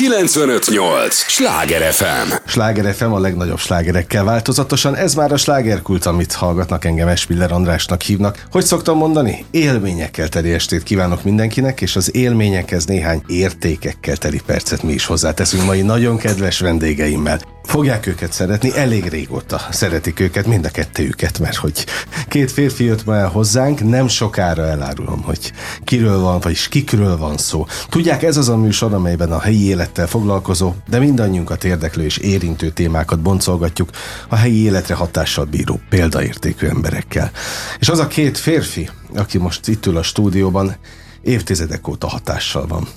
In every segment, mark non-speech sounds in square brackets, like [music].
958! Sláger FM! Sláger FM a legnagyobb slágerekkel változatosan, ez már a slágerkult, amit hallgatnak engem Espiller Andrásnak hívnak. Hogy szoktam mondani? Élményekkel teli estét kívánok mindenkinek, és az élményekhez néhány értékekkel teli percet mi is hozzáteszünk mai nagyon kedves vendégeimmel. Fogják őket szeretni, elég régóta szeretik őket, mind a kettőjüket, mert hogy két férfi jött már hozzánk, nem sokára elárulom, hogy kiről van, vagyis kikről van szó. Tudják, ez az a műsor, amelyben a helyi élettel foglalkozó, de mindannyiunkat érdeklő és érintő témákat boncolgatjuk a helyi életre hatással bíró példaértékű emberekkel. És az a két férfi, aki most itt ül a stúdióban, évtizedek óta hatással van.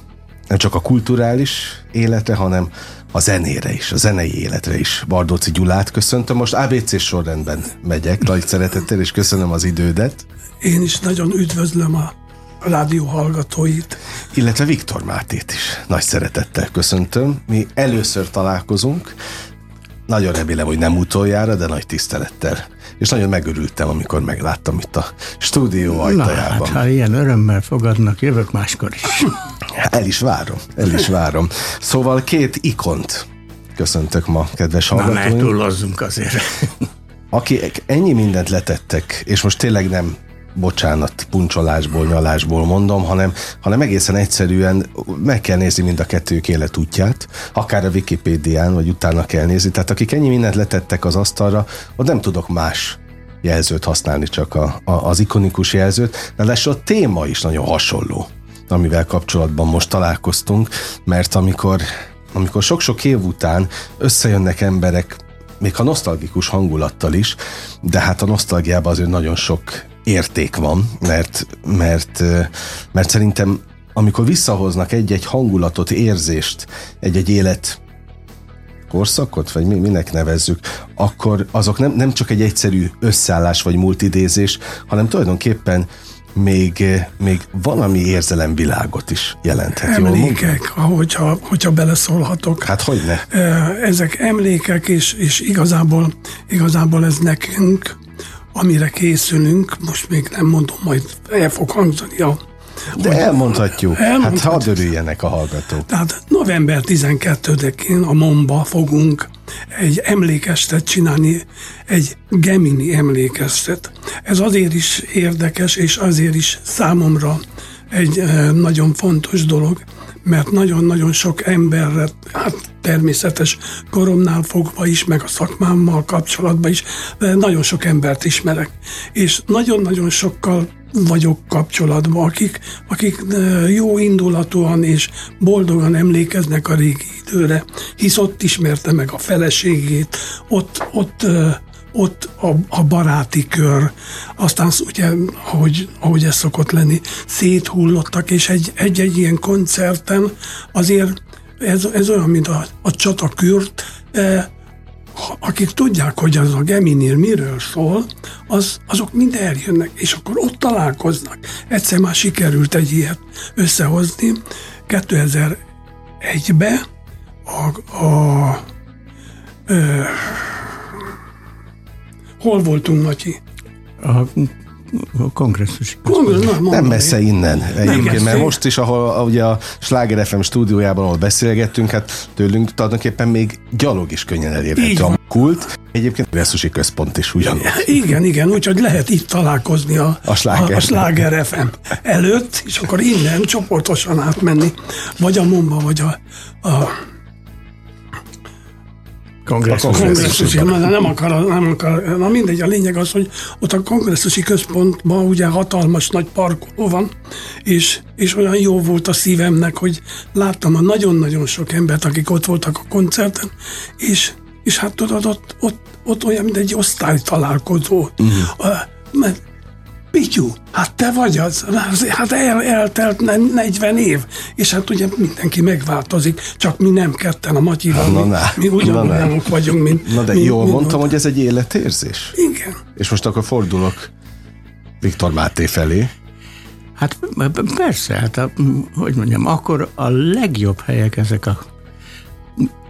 Nem csak a kulturális életre, hanem a zenére is, a zenei életre is. Bardóci Gyulát köszöntöm, most ABC sorrendben megyek, nagy szeretettel, és köszönöm az idődet. Én is nagyon üdvözlöm a rádió hallgatóit. Illetve Viktor Mátét is nagy szeretettel köszöntöm. Mi először találkozunk, nagyon remélem, hogy nem utoljára, de nagy tisztelettel. És nagyon megörültem, amikor megláttam itt a stúdió ajtajában. Na, hát, ha ilyen örömmel fogadnak, jövök máskor is. [laughs] El is várom, el is várom. Szóval két ikont köszöntök ma, kedves hallgatóink. Na, ne túlozzunk azért. Akik ennyi mindent letettek, és most tényleg nem bocsánat, puncsolásból, nyalásból mondom, hanem, hanem egészen egyszerűen meg kell nézni mind a kettők életútját, akár a Wikipédián, vagy utána kell nézni. Tehát akik ennyi mindent letettek az asztalra, ott nem tudok más jelzőt használni, csak a, a, az ikonikus jelzőt, de lesz a téma is nagyon hasonló, amivel kapcsolatban most találkoztunk, mert amikor, amikor sok-sok év után összejönnek emberek, még ha nosztalgikus hangulattal is, de hát a nosztalgiában azért nagyon sok érték van, mert, mert, mert szerintem amikor visszahoznak egy-egy hangulatot, érzést, egy-egy élet korszakot, vagy mi, minek nevezzük, akkor azok nem, nem csak egy egyszerű összeállás vagy multidézés, hanem tulajdonképpen még, még valami érzelemvilágot is jelenthet. Emlékek, ahogyha, hogyha beleszólhatok. Hát hogy ne? Ezek emlékek, és, és igazából, igazából ez nekünk, amire készülünk, most még nem mondom, majd el fog hangzani a de elmondhatjuk. elmondhatjuk. Hát hadd örüljenek a hallgatók. Tehát november 12-én a Momba fogunk egy emlékestet csinálni, egy Gemini emlékestet. Ez azért is érdekes, és azért is számomra egy eh, nagyon fontos dolog, mert nagyon-nagyon sok emberre, hát természetes koromnál fogva is, meg a szakmámmal kapcsolatban is, nagyon sok embert ismerek. És nagyon-nagyon sokkal vagyok kapcsolatban, akik, akik jó indulatúan és boldogan emlékeznek a régi időre, hisz ott ismerte meg a feleségét, ott, ott ott a, a baráti kör, aztán ugye, ahogy, ahogy ez szokott lenni, széthullottak, és egy, egy-egy ilyen koncerten azért ez, ez olyan, mint a, a csatakürt, eh, akik tudják, hogy az a Geminir miről szól, az, azok mind eljönnek, és akkor ott találkoznak. Egyszer már sikerült egy ilyet összehozni. 2001-ben a, a, a Hol voltunk, Matyi? A a kongresszusi Kongress, na, nem messze innen egyébként, mert most is, ahol ugye a Sláger FM stúdiójában, ahol beszélgettünk, hát tőlünk tulajdonképpen még gyalog is könnyen elérhető a kult. Egyébként kongresszusi központ is ugyanúgy. Igen, igen, úgyhogy lehet itt találkozni a, a, Sláger. a, a Sláger FM előtt, és akkor innen csoportosan átmenni, vagy a Momba, vagy a, a kongresszus. A kongresszusi, na, nem akar, nem akar, na mindegy, a lényeg az, hogy ott a kongresszusi központban ugye hatalmas nagy parkoló van, és, és olyan jó volt a szívemnek, hogy láttam a nagyon-nagyon sok embert, akik ott voltak a koncerten, és, és hát tudod, ott, ott, ott olyan, mint egy osztálytalálkozó. Uh-huh. Mert Pityú, hát te vagy az, hát el, eltelt 40 év, és hát ugye mindenki megváltozik, csak mi nem ketten a Matyival, na, mi, mi ugyanolyanok vagyunk, mint... Na de mint, jól mint, mondtam, mint, hogy ez egy életérzés? Igen. És most akkor fordulok Viktor Máté felé. Hát persze, hát a, hogy mondjam, akkor a legjobb helyek ezek a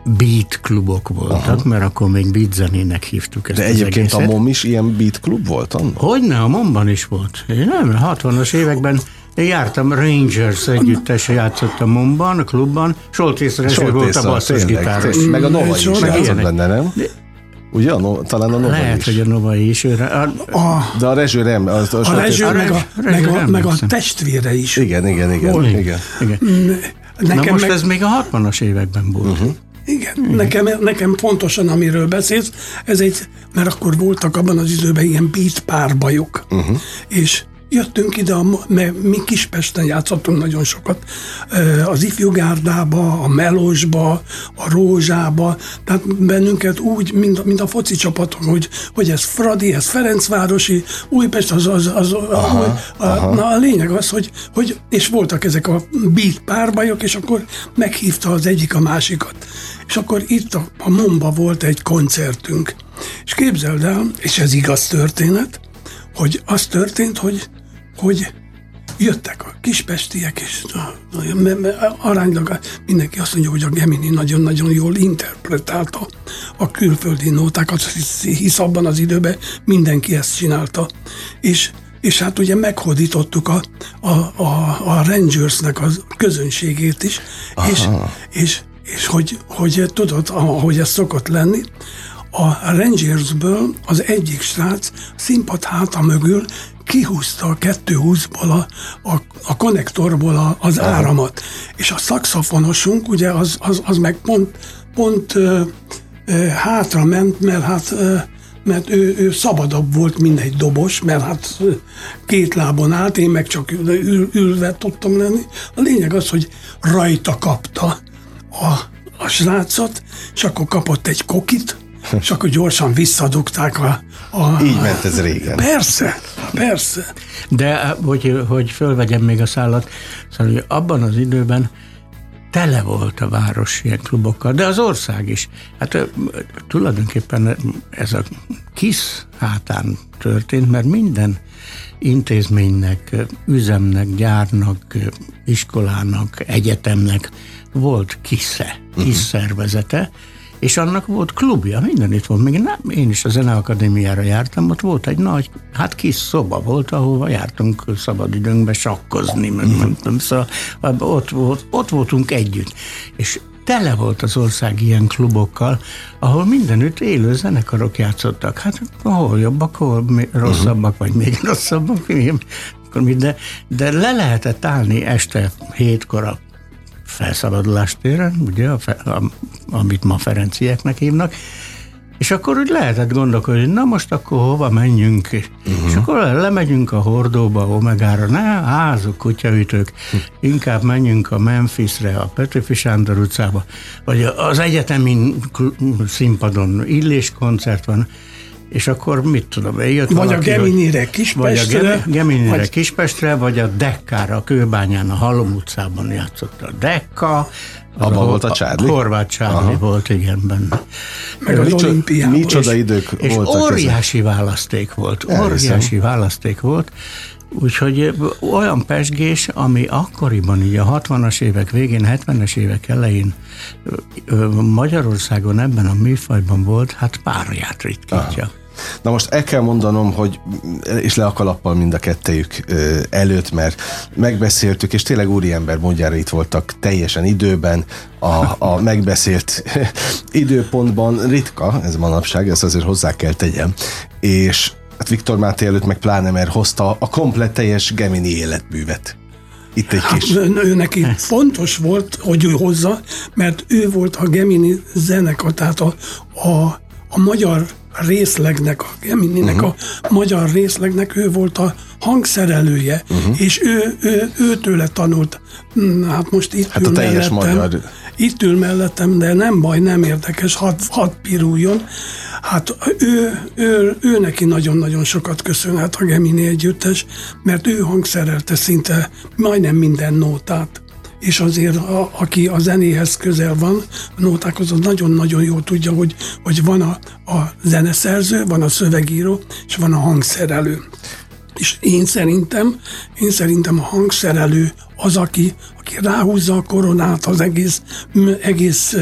beat klubok voltak, Aha. mert akkor még beat zenének hívtuk ezt De egyébként egészet. a MOM is ilyen beat klub volt? Annak? Hogyne, a MOM-ban is volt. Én nem, 60-as években Én jártam, Rangers együttes játszottam Mumban, a klubban, Soltész Rezső volt a basszusgitáros. Meg a Nova is Meg játszott benne, nem? Ugye? A no, talán a Nova Lehet, is. hogy a Novai is. Ő, a, A, De a Rezső nem. Az, az a rezső, a meg a, meg a, meg a testvére is. Igen, igen, igen. Oli. igen. igen. Nekem Na most meg, ez még a 60-as években volt. Uh-huh. Igen, nekem, nekem pontosan, amiről beszélsz, ez egy, mert akkor voltak abban az időben ilyen beat párbajok, uh-huh. és jöttünk ide, mert mi Kispesten játszottunk nagyon sokat, az ifjúgárdába, a melosba, a rózsába, tehát bennünket úgy, mint, a- mint a foci csapaton, hogy, hogy ez Fradi, ez Ferencvárosi, Újpest, az, az, az aha, a, a, na, a lényeg az, hogy, hogy, és voltak ezek a beat párbajok, és akkor meghívta az egyik a másikat. És akkor itt a, a Momba volt egy koncertünk. És képzeld el, és ez igaz történet, hogy az történt, hogy, hogy jöttek a kispestiek, és a- aránylag mindenki azt mondja, hogy a Gemini nagyon-nagyon jól interpretálta a külföldi nótákat, hisz, abban az időben mindenki ezt csinálta. És, és hát ugye meghódítottuk a, a, a, a Rangersnek a közönségét is, és, és, és hogy, hogy tudod, ahogy ez szokott lenni, a Rangersből az egyik srác színpad háta mögül kihúzta a 220-ból a, a, a konnektorból a, az áramot. És a szakszafonosunk, ugye az, az, az meg pont, pont ö, ö, hátra ment, mert hát ö, mert ő, ő szabadabb volt, mint egy dobos, mert hát két lábon állt, én meg csak ül, ülve tudtam lenni. A lényeg az, hogy rajta kapta a, a srácot, és akkor kapott egy kokit, és akkor gyorsan visszadugták a... a Így ment ez régen. Persze, persze. De hogy, hogy fölvegyem még a szállat, szóval hogy abban az időben tele volt a város ilyen klubokkal, de az ország is. Hát ö, tulajdonképpen ez a KISZ hátán történt, mert minden intézménynek, üzemnek, gyárnak, iskolának, egyetemnek volt KISZ-e, KISZ szervezete, és annak volt klubja, minden itt volt. Még nem, én is a Zeneakadémiára jártam, ott volt egy nagy, hát kis szoba volt, ahova jártunk szabadidőnkbe sakkozni, meg nem tudom, szóval ott, volt, ott voltunk együtt. És tele volt az ország ilyen klubokkal, ahol mindenütt élő zenekarok játszottak. Hát hol jobbak, hol mi- rosszabbak, vagy még rosszabbak, [laughs] de, de le lehetett állni este hétkor a felszabadulás téren, ugye, a, a, amit ma Ferencieknek hívnak, és akkor úgy lehetett gondolkodni, na most akkor hova menjünk, uh-huh. és akkor lemegyünk a Hordóba, Omegára, ne, házuk, kutyaütők, inkább menjünk a Memphisre, a Petőfi Sándor utcába, vagy az egyetemin színpadon illés koncert van, és akkor mit tudom, jött Vagy a valaki, hogy- Geminire, vagy a Kispestre. Gemi- Geminire, vagy-. Kispestre, vagy a Dekkára, a Kőbányán, a Halom utcában játszott a Dekka. Abban a- volt a Charlie? Horváth Charlie volt, igen, benne. Meg az Micsoda, olimpiában. micsoda idők És voltak ezek. óriási választék volt, Elhiszem. óriási választék volt, úgyhogy olyan pesgés, ami akkoriban, így a 60-as évek végén, 70-es évek elején Magyarországon ebben a műfajban volt, hát párját ritkítja. Na most el kell mondanom, hogy és le a kalappal mind a kettejük előtt, mert megbeszéltük, és tényleg úriember mondjára itt voltak teljesen időben, a, a megbeszélt [laughs] időpontban ritka, ez manapság, ezt azért hozzá kell tegyem, és hát Viktor Máté előtt meg pláne, mert hozta a komplett teljes Gemini életművet. Itt egy kis... Hát, ő neki fontos volt, hogy ő hozza, mert ő volt a Gemini zenekar, tehát a, a, a magyar részlegnek, a Gemininek uh-huh. a magyar részlegnek ő volt a hangszerelője, uh-huh. és ő, ő, ő tőle tanult. Hm, Hát most itt Hát a ül teljes mellettem, magyar. Itt ül mellettem, de nem baj, nem érdekes, hadd had piruljon. Hát ő, ő, ő neki nagyon-nagyon sokat köszönhet a Gemini együttes, mert ő hangszerelte szinte majdnem minden nótát és azért a, aki a zenéhez közel van, a nótákhoz, az nagyon-nagyon jól tudja, hogy, hogy van a, a zeneszerző, van a szövegíró, és van a hangszerelő. És én szerintem, én szerintem a hangszerelő az, aki, aki ráhúzza a koronát az egész, egész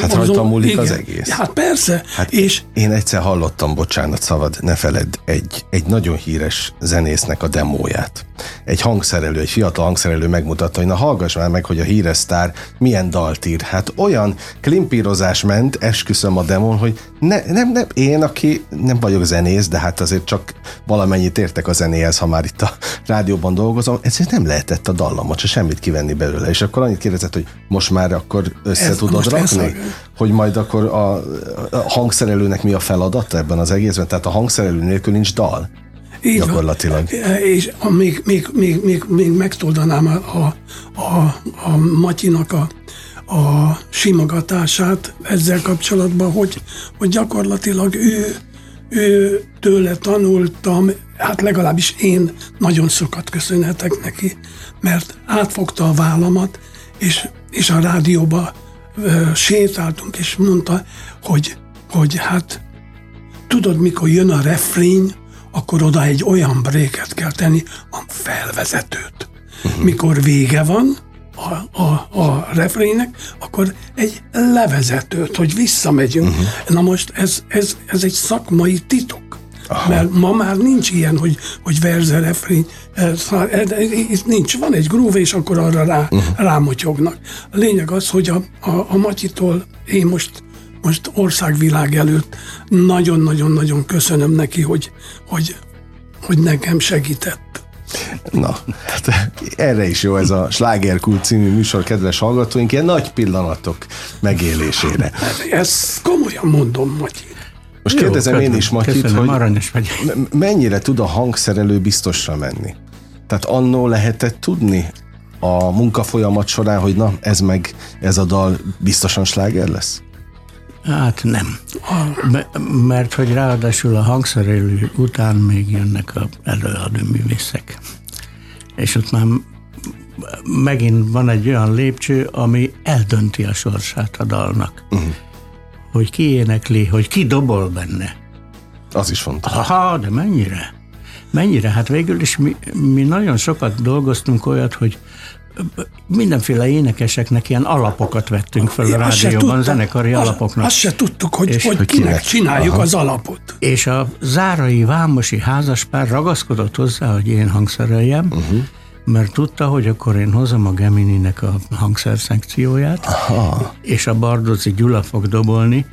Hát azon, rajta múlik igen. az egész. Hát persze. Hát és én egyszer hallottam, bocsánat, szabad, ne feledd, egy, egy nagyon híres zenésznek a demóját. Egy hangszerelő, egy fiatal hangszerelő megmutatta, hogy na hallgass már meg, hogy a híres sztár milyen dalt ír. Hát olyan klimpírozás ment, esküszöm a demon, hogy ne, nem, nem, én, aki nem vagyok zenész, de hát azért csak valamennyit értek a zenéhez, ha már itt a [laughs] rádióban dolgozom, ezért nem lehetett a dallamot, se semmit kivenni belőle. És akkor annyit kérdezett, hogy most már akkor össze Ez, tudod rakni? látni, hogy majd akkor a, a hangszerelőnek mi a feladata ebben az egészben? Tehát a hangszerelő nélkül nincs dal? Így gyakorlatilag. Van. És a, még, még, még, még, még megtoldanám a, a, a, a Matyinak a, a simogatását ezzel kapcsolatban, hogy, hogy gyakorlatilag ő, ő tőle tanultam, hát legalábbis én nagyon sokat köszönhetek neki, mert átfogta a vállamat, és, és a rádióba sétáltunk, és mondta, hogy, hogy hát tudod, mikor jön a refrény, akkor oda egy olyan bréket kell tenni, a felvezetőt. Uh-huh. Mikor vége van a, a, a refrének, akkor egy levezetőt, hogy visszamegyünk. Uh-huh. Na most ez, ez, ez egy szakmai titok. Aha. Mert ma már nincs ilyen, hogy, hogy verze, refrény, itt nincs, van egy groove, és akkor arra rá, uh-huh. rámotyognak. A lényeg az, hogy a, a, a Matyitól én most most országvilág előtt nagyon-nagyon-nagyon köszönöm neki, hogy, hogy, hogy nekem segített. Na, hát erre is jó ez a Slágerkult című műsor, kedves hallgatóink, ilyen nagy pillanatok megélésére. Ezt komolyan mondom, Matyi. Most Jó, kérdezem köszönöm, én is, Matyit, köszönöm, hogy vagy. mennyire tud a hangszerelő biztosra menni? Tehát annó lehetett tudni a munkafolyamat során, hogy na, ez meg, ez a dal biztosan sláger lesz? Hát nem. Mert hogy ráadásul a hangszerelő után még jönnek a előadó művészek. És ott már megint van egy olyan lépcső, ami eldönti a sorsát a dalnak. Uh-huh hogy ki énekli, hogy ki dobol benne. Az is fontos. Aha, de mennyire? Mennyire? Hát végül is mi, mi nagyon sokat dolgoztunk olyat, hogy mindenféle énekeseknek ilyen alapokat vettünk fel a rádióban, zenekari azt, alapoknak. Azt se tudtuk, hogy, és, hogy, hogy kinek, kinek csináljuk Aha. az alapot. És a zárai vámosi házaspár ragaszkodott hozzá, hogy én hangszereljem, uh-huh mert tudta, hogy akkor én hozom a Gemini-nek a hangszerszekcióját, Aha. és a Bardozi Gyula fog dobolni.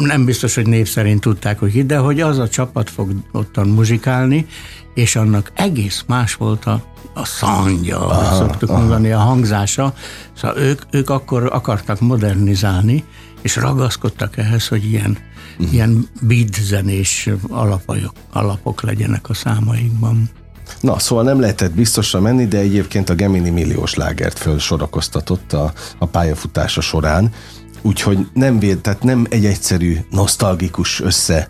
Nem biztos, hogy név szerint tudták, hogy ki, de hogy az a csapat fog ottan muzsikálni, és annak egész más volt a, a szangya, aha, szoktuk aha. mondani, a hangzása. Szóval ők, ők akkor akartak modernizálni, és ragaszkodtak ehhez, hogy ilyen, uh-huh. ilyen beat zenés alapok, alapok legyenek a számaikban. Na, szóval nem lehetett biztosra menni, de egyébként a Gemini milliós lágert fölsorakoztatott a, a pályafutása során, úgyhogy nem véd, tehát nem egy egyszerű, nosztalgikus össze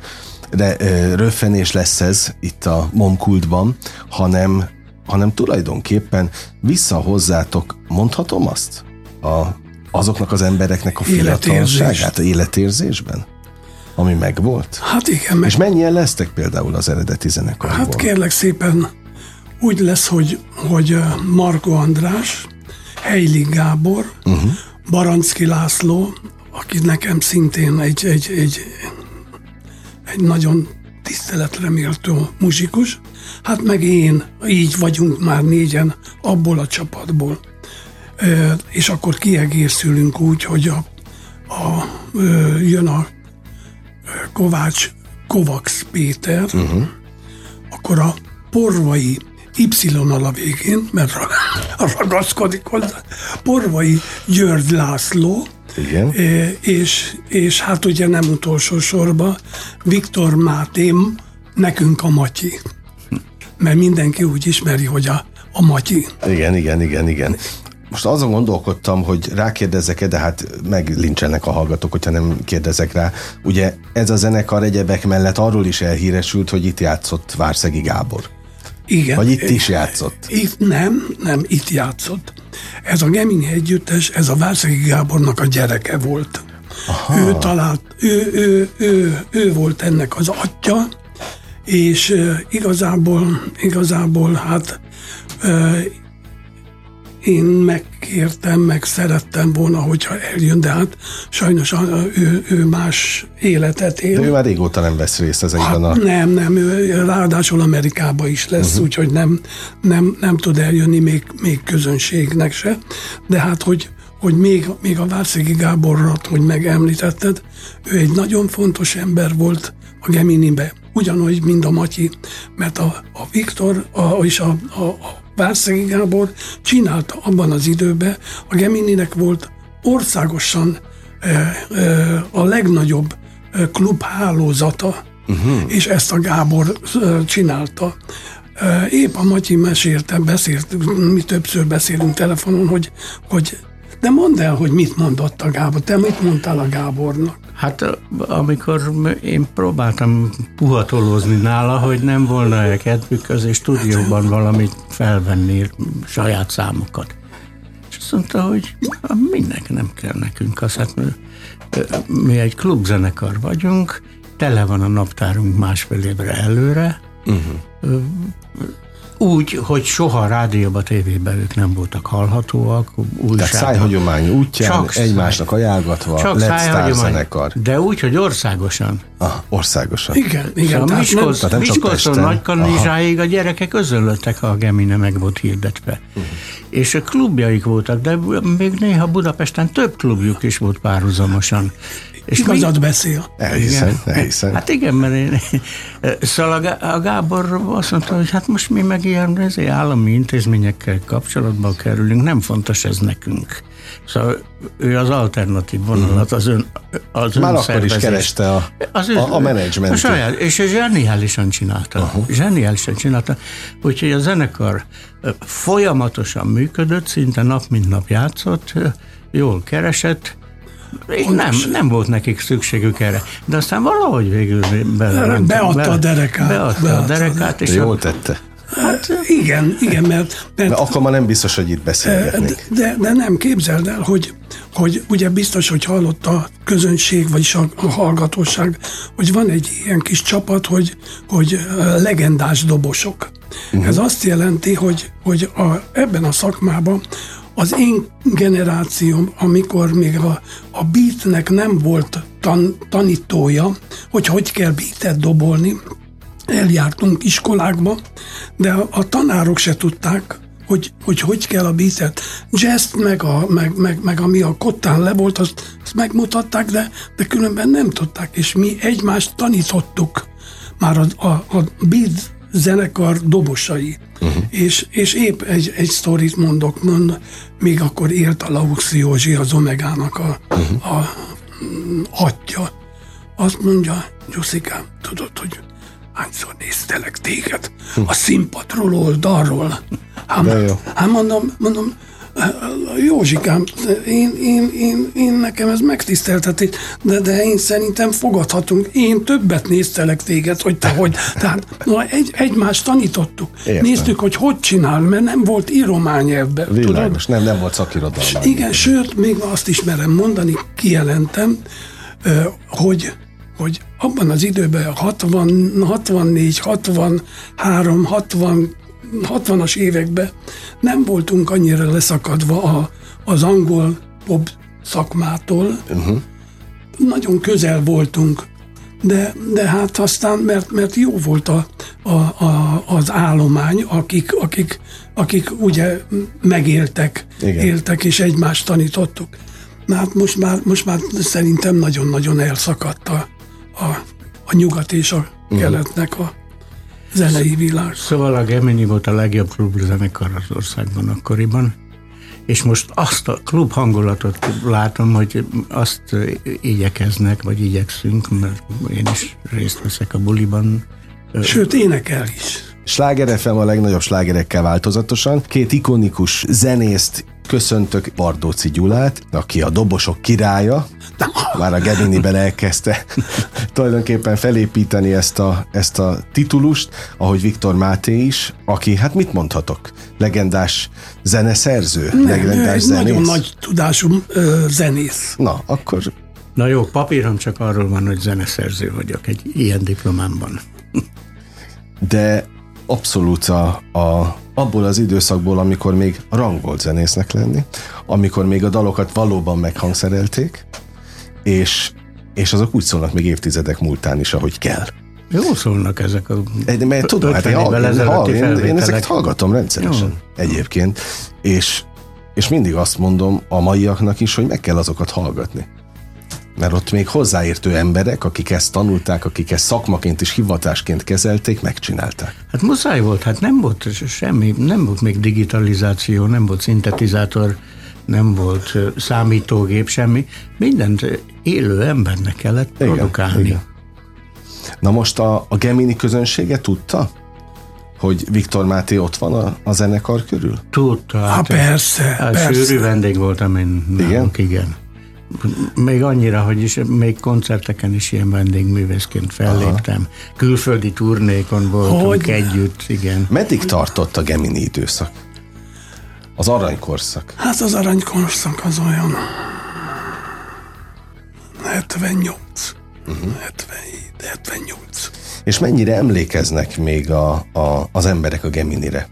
ö, röffenés lesz ez itt a momkultban, hanem, hanem tulajdonképpen vissza hozzátok, mondhatom azt? A, azoknak az embereknek a fiatalságát, a életérzésben? Ami megvolt? Hát igen. Meg... És mennyien lesztek például az eredeti zenekarból? Hát kérlek szépen úgy lesz, hogy, hogy Marko András, Heili Gábor, uh-huh. Barancki László, aki nekem szintén egy, egy, egy, egy nagyon tiszteletre méltó muzsikus, hát meg én, így vagyunk már négyen abból a csapatból. És akkor kiegészülünk úgy, hogy a, a, jön a Kovács Kovacs Péter, uh-huh. akkor a Porvai Y-nal a végén, mert ragaszkodik hozzá, Porvai György László, igen. És, és hát ugye nem utolsó sorban Viktor Mátém, nekünk a Matyi. Mert mindenki úgy ismeri, hogy a, a Matyi. Igen, igen, igen, igen. Most azon gondolkodtam, hogy rákérdezek-e, de hát meglincsenek a hallgatók, hogyha nem kérdezek rá. Ugye ez a zenekar egyebek mellett arról is elhíresült, hogy itt játszott Várszegi Gábor. Igen. Vagy itt is játszott? Itt nem, nem, itt játszott. Ez a Gemini együttes, ez a Várszegi Gábornak a gyereke volt. Aha. Ő talált, ő, ő, ő, ő volt ennek az atya, és igazából, igazából hát én megkértem, meg szerettem volna, hogyha eljön, de hát sajnos ő, ő más életet él. De ő már régóta nem vesz részt ezekben hát a... Nem, nem, ő ráadásul Amerikába is lesz, uh-huh. úgyhogy nem, nem, nem tud eljönni még, még közönségnek se. De hát, hogy, hogy még, még a Várszegi Gáborrat, hogy megemlítetted, ő egy nagyon fontos ember volt a Geminibe, ugyanúgy, mint a Matyi, mert a, a Viktor a, és a, a, a Várszegi Gábor csinálta abban az időben, a Gemininek volt országosan a legnagyobb klubhálózata, uh-huh. és ezt a Gábor csinálta. Épp a Matyi mesélte, beszélt, mi többször beszélünk telefonon, hogy, hogy de mondd el, hogy mit mondott a Gábor. Te mit mondtál a Gábornak? Hát amikor én próbáltam puhatolózni nála, hogy nem volna-e kedvük közé stúdióban valamit felvenni, saját számokat. És azt mondta, hogy mindenki nem kell nekünk az, hát mi egy klubzenekar vagyunk, tele van a naptárunk másfél évre előre, uh-huh úgy, hogy soha rádióba, tévében ők nem voltak hallhatóak. Tehát szájhagyomány útján, csak egymásnak ajánlgatva, csak lett zenekar. De úgy, hogy országosan. Ah, országosan. Igen, igen. Szóval Miskolc, nem, Miskolcon Nagykanizsáig a gyerekek özönlöttek, ha a Gemine meg volt hirdetve. Uh-huh. És a klubjaik voltak, de még néha Budapesten több klubjuk is volt párhuzamosan. És Igazad mi... beszél. Elhiszem, elhiszem. Hát igen, mert én, szóval a Gábor azt mondta, hogy hát most mi meg ilyen állami intézményekkel kapcsolatban kerülünk, nem fontos ez nekünk. Szóval ő az alternatív vonalat, az ön, az Már akkor is kereste a, az a, a menedzsmentet. Saját, és zseniálisan csinálta. Uh-huh. Zseniálisan csinálta. Úgyhogy a zenekar folyamatosan működött, szinte nap mint nap játszott, jól keresett, nem, nem volt nekik szükségük erre. De aztán valahogy végül bele Beadta a derekát. Beadta, beadta a derekát. És Jól tette. Hát igen, igen, mert... mert de akkor már nem biztos, hogy itt beszélgetnék. De, de nem, képzeld el, hogy, hogy ugye biztos, hogy hallott a közönség, vagyis a, a hallgatóság, hogy van egy ilyen kis csapat, hogy, hogy legendás dobosok. Uh-huh. Ez azt jelenti, hogy, hogy a, ebben a szakmában az én generációm, amikor még a, a beatnek nem volt tan, tanítója, hogy hogy kell beatet dobolni, eljártunk iskolákba, de a, a tanárok se tudták, hogy, hogy hogy kell a beatet. jazz meg, a, meg, meg, meg ami a kottán le volt, azt, azt megmutatták, de, de különben nem tudták, és mi egymást tanítottuk már a, a, a beat zenekar dobosai. Uh-huh. És, és épp egy, egy sztorit mondok, mond, még akkor élt a Laux Józsi, az Omegának a, uh-huh. a atya. Azt mondja, Gyuszikám, tudod, hogy hányszor néztelek téged a színpadról oldalról. Hát, hát mondom, mondom, Józsikám, én, én, én, én nekem ez megtiszteltetés, de, de én szerintem fogadhatunk. Én többet néztelek téged, hogy te hogy. Tehát na, egy, egymást tanítottuk. Értem. Néztük, hogy hogy csinál, mert nem volt íromány ebben. Világos, nem, nem volt szakirodalma. Igen, sőt, még azt is merem mondani, kijelentem, hogy hogy abban az időben 60, 64, 63, 60 60-as években nem voltunk annyira leszakadva a, az angol pop szakmától. Uh-huh. Nagyon közel voltunk, de, de hát aztán, mert, mert jó volt a, a, a, az állomány, akik, akik, akik ugye megéltek, Igen. éltek és egymást tanítottuk. Na hát most már, most már szerintem nagyon-nagyon elszakadt a, a, a nyugat és a keletnek a zenei világ. Szóval a Gemini volt a legjobb klubzenekar az országban akkoriban, és most azt a klub hangulatot látom, hogy azt igyekeznek, vagy igyekszünk, mert én is részt veszek a buliban. Sőt, énekel is. Sláger FM a legnagyobb slágerekkel változatosan. Két ikonikus zenészt köszöntök Bardóci Gyulát, aki a dobosok királya, már a Gediniben elkezdte tulajdonképpen felépíteni ezt a, ezt a titulust, ahogy Viktor Máté is, aki, hát mit mondhatok, legendás zeneszerző, Nem, legendás zenész. Nagyon nagy tudású ö, zenész. Na, akkor... Na jó, papírom csak arról van, hogy zeneszerző vagyok, egy ilyen diplomámban. De abszolút a, a, abból az időszakból, amikor még rang volt zenésznek lenni, amikor még a dalokat valóban meghangszerelték, és, és azok úgy szólnak még évtizedek múltán is, ahogy kell. Jó szólnak ezek a Egy, mert tudom, hát én, én, hall, én, én ezeket hallgatom rendszeresen Jó. egyébként, és, és mindig azt mondom a maiaknak is, hogy meg kell azokat hallgatni. Mert ott még hozzáértő emberek, akik ezt tanulták, akik ezt szakmaként és hivatásként kezelték, megcsinálták. Hát muszáj volt, hát nem volt semmi, nem volt még digitalizáció, nem volt szintetizátor, nem volt számítógép, semmi. Mindent élő embernek kellett igen, produkálni. Igen. Na most a, a Gemini közönsége tudta, hogy Viktor Máté ott van a, a zenekar körül? Tudta. Hát, ha persze, hát persze. Sűrű vendég voltam én. Igen? Nálunk, igen. Még annyira, hogy is, még koncerteken is ilyen vendégművészként felléptem. Aha. Külföldi turnékon voltunk hogy? együtt, igen. Meddig tartott a Gemini időszak? Az aranykorszak? Hát az aranykorszak az olyan 78, uh-huh. 77, 78. És mennyire emlékeznek még a, a, az emberek a Geminire?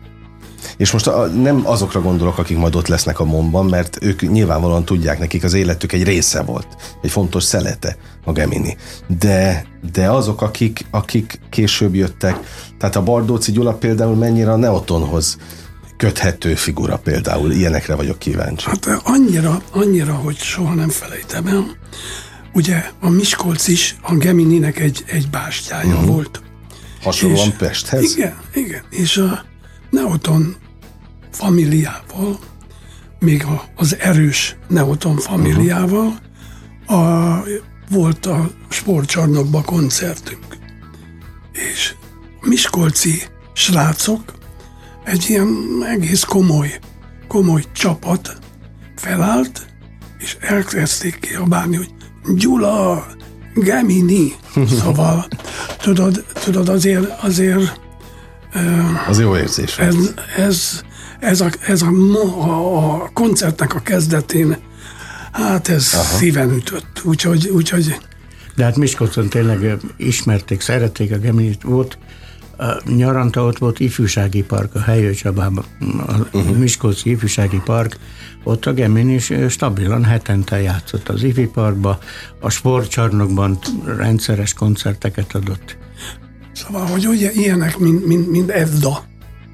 És most a, nem azokra gondolok, akik majd ott lesznek a momban, mert ők nyilvánvalóan tudják, nekik az életük egy része volt, egy fontos szelete a Gemini. De, de azok, akik, akik később jöttek, tehát a Bardóci Gyula például mennyire a Neotonhoz köthető figura például, ilyenekre vagyok kíváncsi. Hát annyira, annyira, hogy soha nem felejtem el. Ugye a Miskolc is a Gemininek egy, egy bástyája uh-huh. volt. Hasonlóan és, Pesthez? Igen, igen. És a Neoton familiával, még a, az erős Neoton familiával a, volt a sportcsarnokban koncertünk. És Miskolci srácok egy ilyen egész komoly, komoly csapat felállt, és elkezdték kiabálni, hogy Gyula, Gemini. [laughs] Szóval, tudod, tudod azért, azért az jó érzés. Ez, ez, ez, a, ez a, a, a koncertnek a kezdetén, hát ez Aha. szíven ütött. Úgyhogy, úgyhogy de hát Miskolcon tényleg ismerték, szerették a Geminit. Volt nyaranta ott volt ifjúsági park a Helyő Csabában, a uh-huh. Miskolci ifjúsági park, ott a Gemin is stabilan hetente játszott az ifi parkba, a sportcsarnokban rendszeres koncerteket adott. Szóval, hogy ugye ilyenek, mint, mint, mint Edda.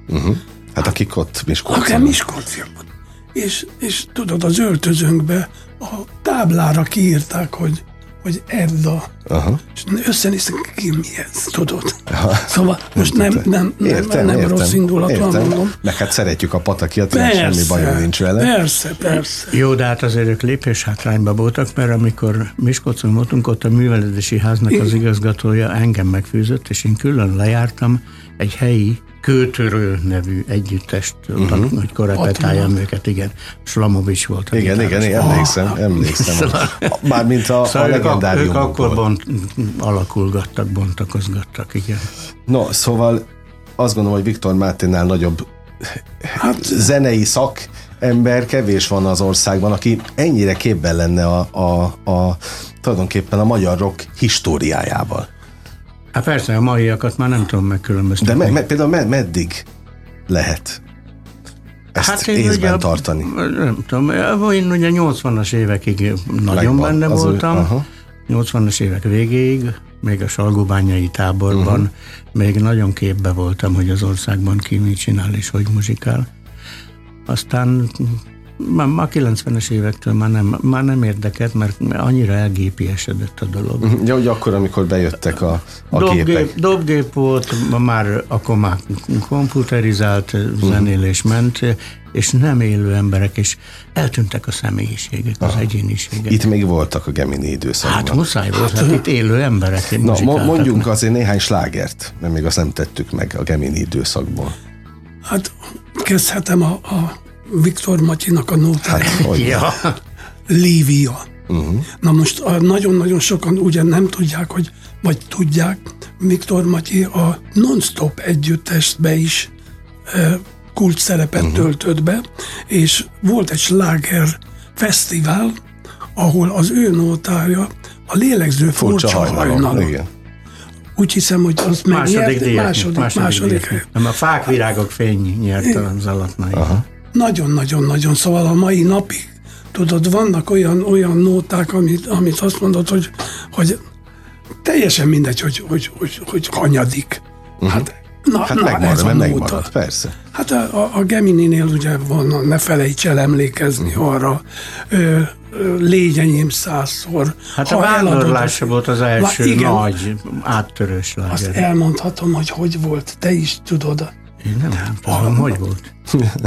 Uh-huh. Hát akik ott Miskolciak. Akár Miskolciakban. És, és tudod, az öltözőnkbe a táblára kiírták, hogy hogy Edda. Aha. És összenéztek, ki mi ez, tudod? Aha. Szóval most nem, nem, nem, értem, nem értem, rossz indulatlan mondom. Meg hát szeretjük a patakiat, semmi bajom nincs vele. Persze, persze. Jó, de hát azért ők lépés hátrányba voltak, mert amikor Miskolcon voltunk, ott a műveledési háznak az igazgatója engem megfűzött, és én külön lejártam egy helyi Kőtörő nevű együttest, uh-huh. hogy korepetáljam őket, igen. Slamovics volt. Igen, igen, igen, emlékszem, ah. emlékszem. [laughs] Szóval, Mármint a, szóval a legendárium. Ők akkor bont, alakulgattak, bontakozgattak, igen. No, szóval azt gondolom, hogy Viktor Máténál nagyobb hát, zenei szak ember kevés van az országban, aki ennyire képben lenne a, a, a tulajdonképpen a magyar rock históriájával. Hát persze, a maiakat már nem tudom megkülönböztetni. De me, me, például me, meddig lehet ezt hát én észben ugye, tartani? Nem tudom, én ugye 80-as évekig nagyon Legban, benne voltam, aha. 80-as évek végéig, még a Salgóbányai táborban, uh-huh. még nagyon képbe voltam, hogy az országban ki mit csinál és hogy muzsikál. Aztán már, már 90-es évektől már nem, már nem érdekelt, mert annyira elgépiesedett a dolog. Mhm. Ja, hogy akkor, amikor bejöttek a, a dobgép, gépek. Dobgép volt, már akkor már komputerizált zenélés ment, és nem élő emberek, és eltűntek a személyiségek, Aha. az egyéniségek. Itt még voltak a Gemini időszakban. Hát muszáj volt, hát itt élő emberek. Na, mondjunk azért néhány slágert, mert még azt nem tettük meg a Gemini időszakból. Hát kezdhetem a, a Viktor Matyinak a nótája. Hát, ja. Lívia. Uh-huh. Na most nagyon-nagyon sokan ugye nem tudják, hogy vagy tudják, Viktor Matyi a Non-Stop együttesbe is e, kult szerepet uh-huh. töltött be, és volt egy sláger fesztivál, ahol az ő nótája a lélegző furcsa, furcsa úgy hiszem, hogy az Második megnyert, díjat. második, második, második helyet. Nem, a fák, virágok fény nyert az alatnai. Nagyon-nagyon-nagyon, szóval a mai napig, tudod, vannak olyan, olyan nóták, amit, amit azt mondod, hogy, hogy teljesen mindegy, hogy, hogy, hogy, hogy hanyadik. Hát, na, Hát na, megmarad, ez a megmarad, persze. Hát a, a, a Gemini-nél ugye van, ne felejts el emlékezni arra, ö, ö, légy enyém százszor. Hát a Ha eladod- volt az első Na, igen. nagy áttörős Azt láger. elmondhatom, hogy hogy volt, te is tudod. Én nem, nem tudom, hogy volt.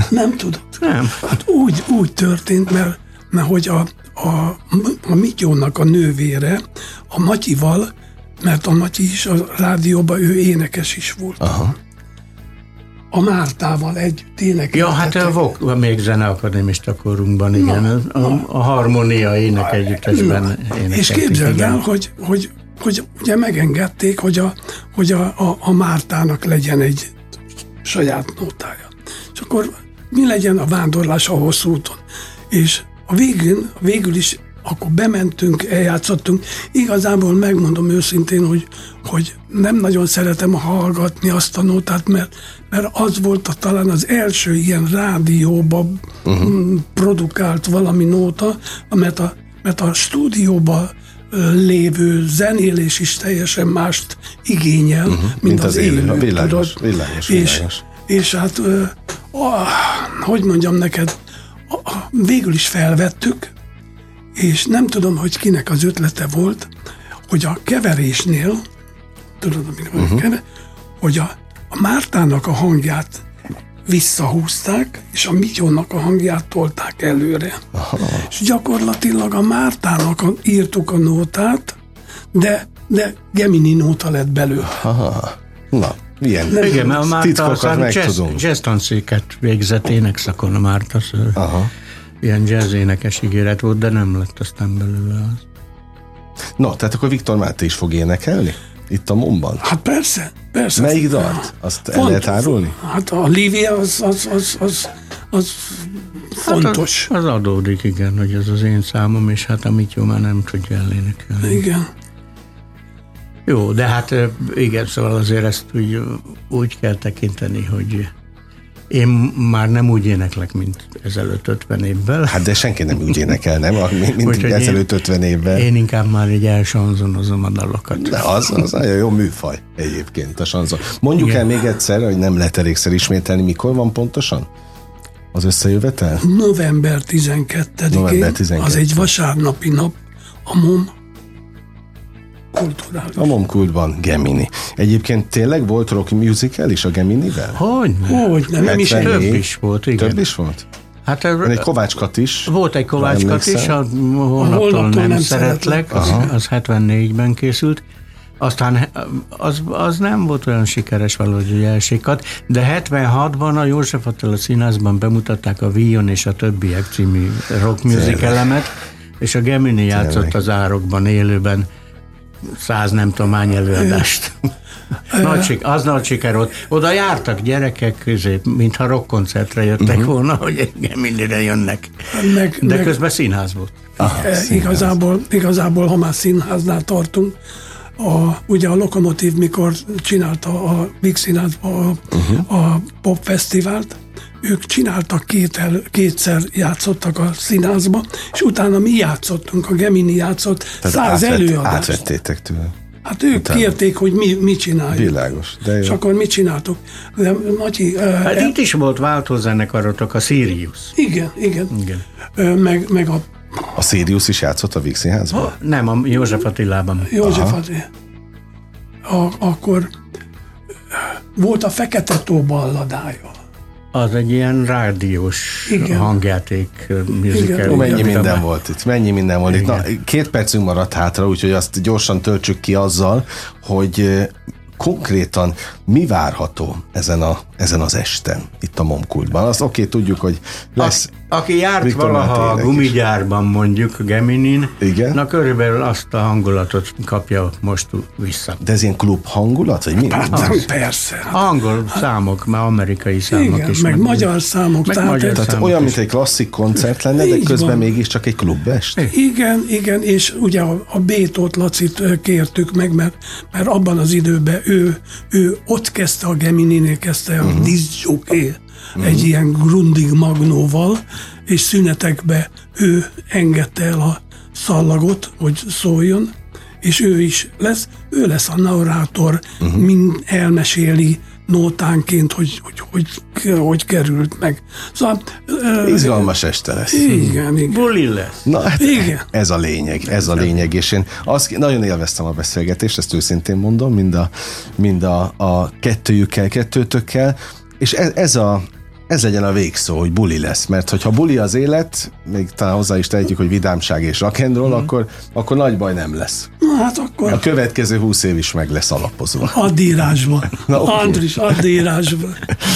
Nem tudod? Nem. Hát úgy, úgy történt, mert, mert hogy a, a, a Mityónak a nővére, a Matyival, mert a Matyi is a rádióban, ő énekes is volt. Aha. A Mártával együtt énekeltek. Ja, hát a VOK, még zeneakadémista korunkban, igen. Na, a, a harmónia ének együttesben énekeltük. És képzeld igen. el, hogy, hogy, hogy ugye megengedték, hogy, a, hogy a, a, a Mártának legyen egy saját nótája. És akkor mi legyen a vándorlás a hosszú úton? És a végén, végül is akkor bementünk, eljátszottunk. Igazából megmondom őszintén, hogy, hogy nem nagyon szeretem hallgatni azt a nótát, mert, mert az volt a, talán az első ilyen rádióba uh-huh. produkált valami nóta, mert a, mert a stúdióba lévő zenélés is teljesen mást igényel, uh-huh. mint, mint az, az élő. élő. Világos, tudod? világos, és, világos. és hát, ah, hogy mondjam neked, ah, végül is felvettük, és nem tudom, hogy kinek az ötlete volt, hogy a keverésnél, tudod, Mhm. uh-huh. kever, hogy a, a Mártának a hangját visszahúzták, és a Mityónak a hangját tolták előre. Aha. És gyakorlatilag a Mártának írtuk a nótát, de, de Gemini nóta lett belőle. Aha. Na, ilyen Igen, mert a Márta aztán jazz, jazz tanszéket végzett énekszakon a Márta, Aha. ilyen jazz énekes ígéret volt, de nem lett aztán belőle az. No, tehát akkor Viktor Máté is fog énekelni? Itt a Momban? Hát persze, persze. Melyik dalt? Azt el Font- lehet árulni? Hát a Lívia az, az, az, az, az fontos. Hát az, az adódik, igen, hogy ez az én számom, és hát amit jó már nem tudja elénekelni. Igen. Jó, de hát igen, szóval azért ezt úgy, úgy kell tekinteni, hogy én már nem úgy éneklek, mint ezelőtt 50 évvel. Hát de senki nem úgy énekel, nem? Mint Úgyhogy ezelőtt 50 évvel. Én inkább már egy elsanzonozom a dalokat. De az, az nagyon jó műfaj egyébként a sanzon. Mondjuk Igen. el még egyszer, hogy nem lehet elégszer ismételni, mikor van pontosan? Az összejövetel? November 12-én, November 12. az egy vasárnapi nap, a MOM kulturális. A Momkultban Gemini. Egyébként tényleg volt rock musical is a Geminivel? Hogy? Hogy nem, nem is 74? Több is volt, igen. Több is volt? Hát Van egy Kovácskat is. Volt egy Kovácskat is, a Holnaptól Holnaptól nem, nem szeretlek, az, az 74-ben készült. Aztán az, az nem volt olyan sikeres valahogy, hogy elsikat, de 76-ban a József Attila színházban bemutatták a Víjon és a többiek című rock music elemet, és a Gemini játszott az árokban élőben száz nem tudom hány előadást. nagy sik, az nagy siker volt. Oda jártak gyerekek közé, mintha rockkoncertre jöttek uh-huh. volna, hogy Geminire jönnek. Meg, De meg, közben színház volt. e, igazából, igazából, ha már színháznál tartunk, a, ugye a Lokomotív, mikor csinálta a Big Színházban a, uh-huh. a popfesztivált, ők csináltak két el, kétszer játszottak a színházba, és utána mi játszottunk, a Gemini játszott száz átvett- előadást. Átvettétek tőle. Hát ők Utána. kérték, hogy mi, mi csináljuk. Világos, de jó. És akkor mit csináltuk? De Matyi, Hát uh, itt is volt váltózenekarotok, a Sirius. igen, igen. Igen. Ö, meg, meg a A Sirius is játszott a Víg Színházban? Nem, a József Attilában. József Adi. A, akkor volt a Fekete tó balladája. Az egy ilyen rádiós Igen. hangjáték musical. Igen. Mennyi minden a- volt itt, mennyi minden volt itt. Na, két percünk maradt hátra, úgyhogy azt gyorsan töltsük ki azzal, hogy konkrétan mi várható ezen, a, ezen az esten, itt a Momkultban. Azt oké, tudjuk, hogy lesz Aki járt Viktor valaha a gumigyárban mondjuk Geminin, Igen. na körülbelül azt a hangulatot kapja most vissza. De ez ilyen klub hangulat, vagy mi? Hát Az. persze. Angol számok, már amerikai számok Igen, is. meg magyar számok. Meg tehát magyar Tehát számok olyan, is. mint egy klasszik koncert lenne, de Így közben van. mégiscsak egy klubest. Igen, igen, és ugye a, a Bétót Lacit kértük meg, mert, mert abban az időben ő, ő ott kezdte a Gemininél kezdte a uh-huh. diszjoké egy ilyen Grundig Magnóval, és szünetekbe ő engedte el a szallagot, hogy szóljon, és ő is lesz, ő lesz a narrátor, uh-huh. mind elmeséli nótánként, hogy hogy, hogy, hogy került meg. Szóval... Izgalmas este lesz. igen, igen. Buli lesz. Na hát Igen. ez a lényeg, ez a lényeg, és én azt, nagyon élveztem a beszélgetést, ezt őszintén mondom, mind a, mind a, a kettőjükkel, kettőtökkel, és ez, ez a ez legyen a végszó, hogy buli lesz, mert hogyha buli az élet, még talán hozzá is tehetjük, hogy vidámság és rock'n'roll, akkor, akkor nagy baj nem lesz. Na, hát akkor A következő húsz év is meg lesz alapozva. add írásba. [laughs] Na, oké. Andris, add írásba.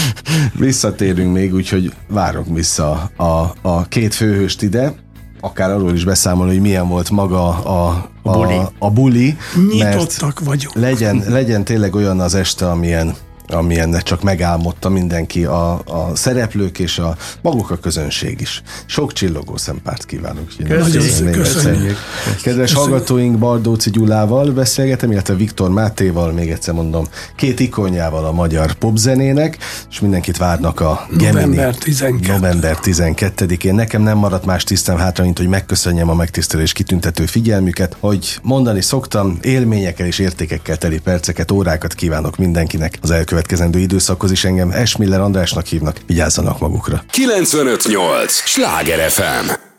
[laughs] Visszatérünk még, úgyhogy várok vissza a, a két főhőst ide, akár arról is beszámolni, hogy milyen volt maga a, a, buli. a, a buli mert Nyitottak vagyunk. legyen, legyen tényleg olyan az este, amilyen amilyen csak megálmodta mindenki, a, a szereplők és a maguk a közönség is. Sok csillogó szempárt kívánok. Köszönjük. Köszönjük. Kedves hallgatóink, Bardóci Gyulával beszélgetem, illetve Viktor Mátéval, még egyszer mondom, két ikonjával a magyar popzenének, és mindenkit várnak a Gemini. November 12. November 12-én. Nekem nem maradt más tisztem hátra, mint hogy megköszönjem a megtisztelő és kitüntető figyelmüket, hogy mondani szoktam, élményekkel és értékekkel teli perceket, órákat kívánok mindenkinek az elkövetkezendő időszakhoz is engem Esmiller Andrásnak hívnak, vigyázzanak magukra. 958! Sláger FM!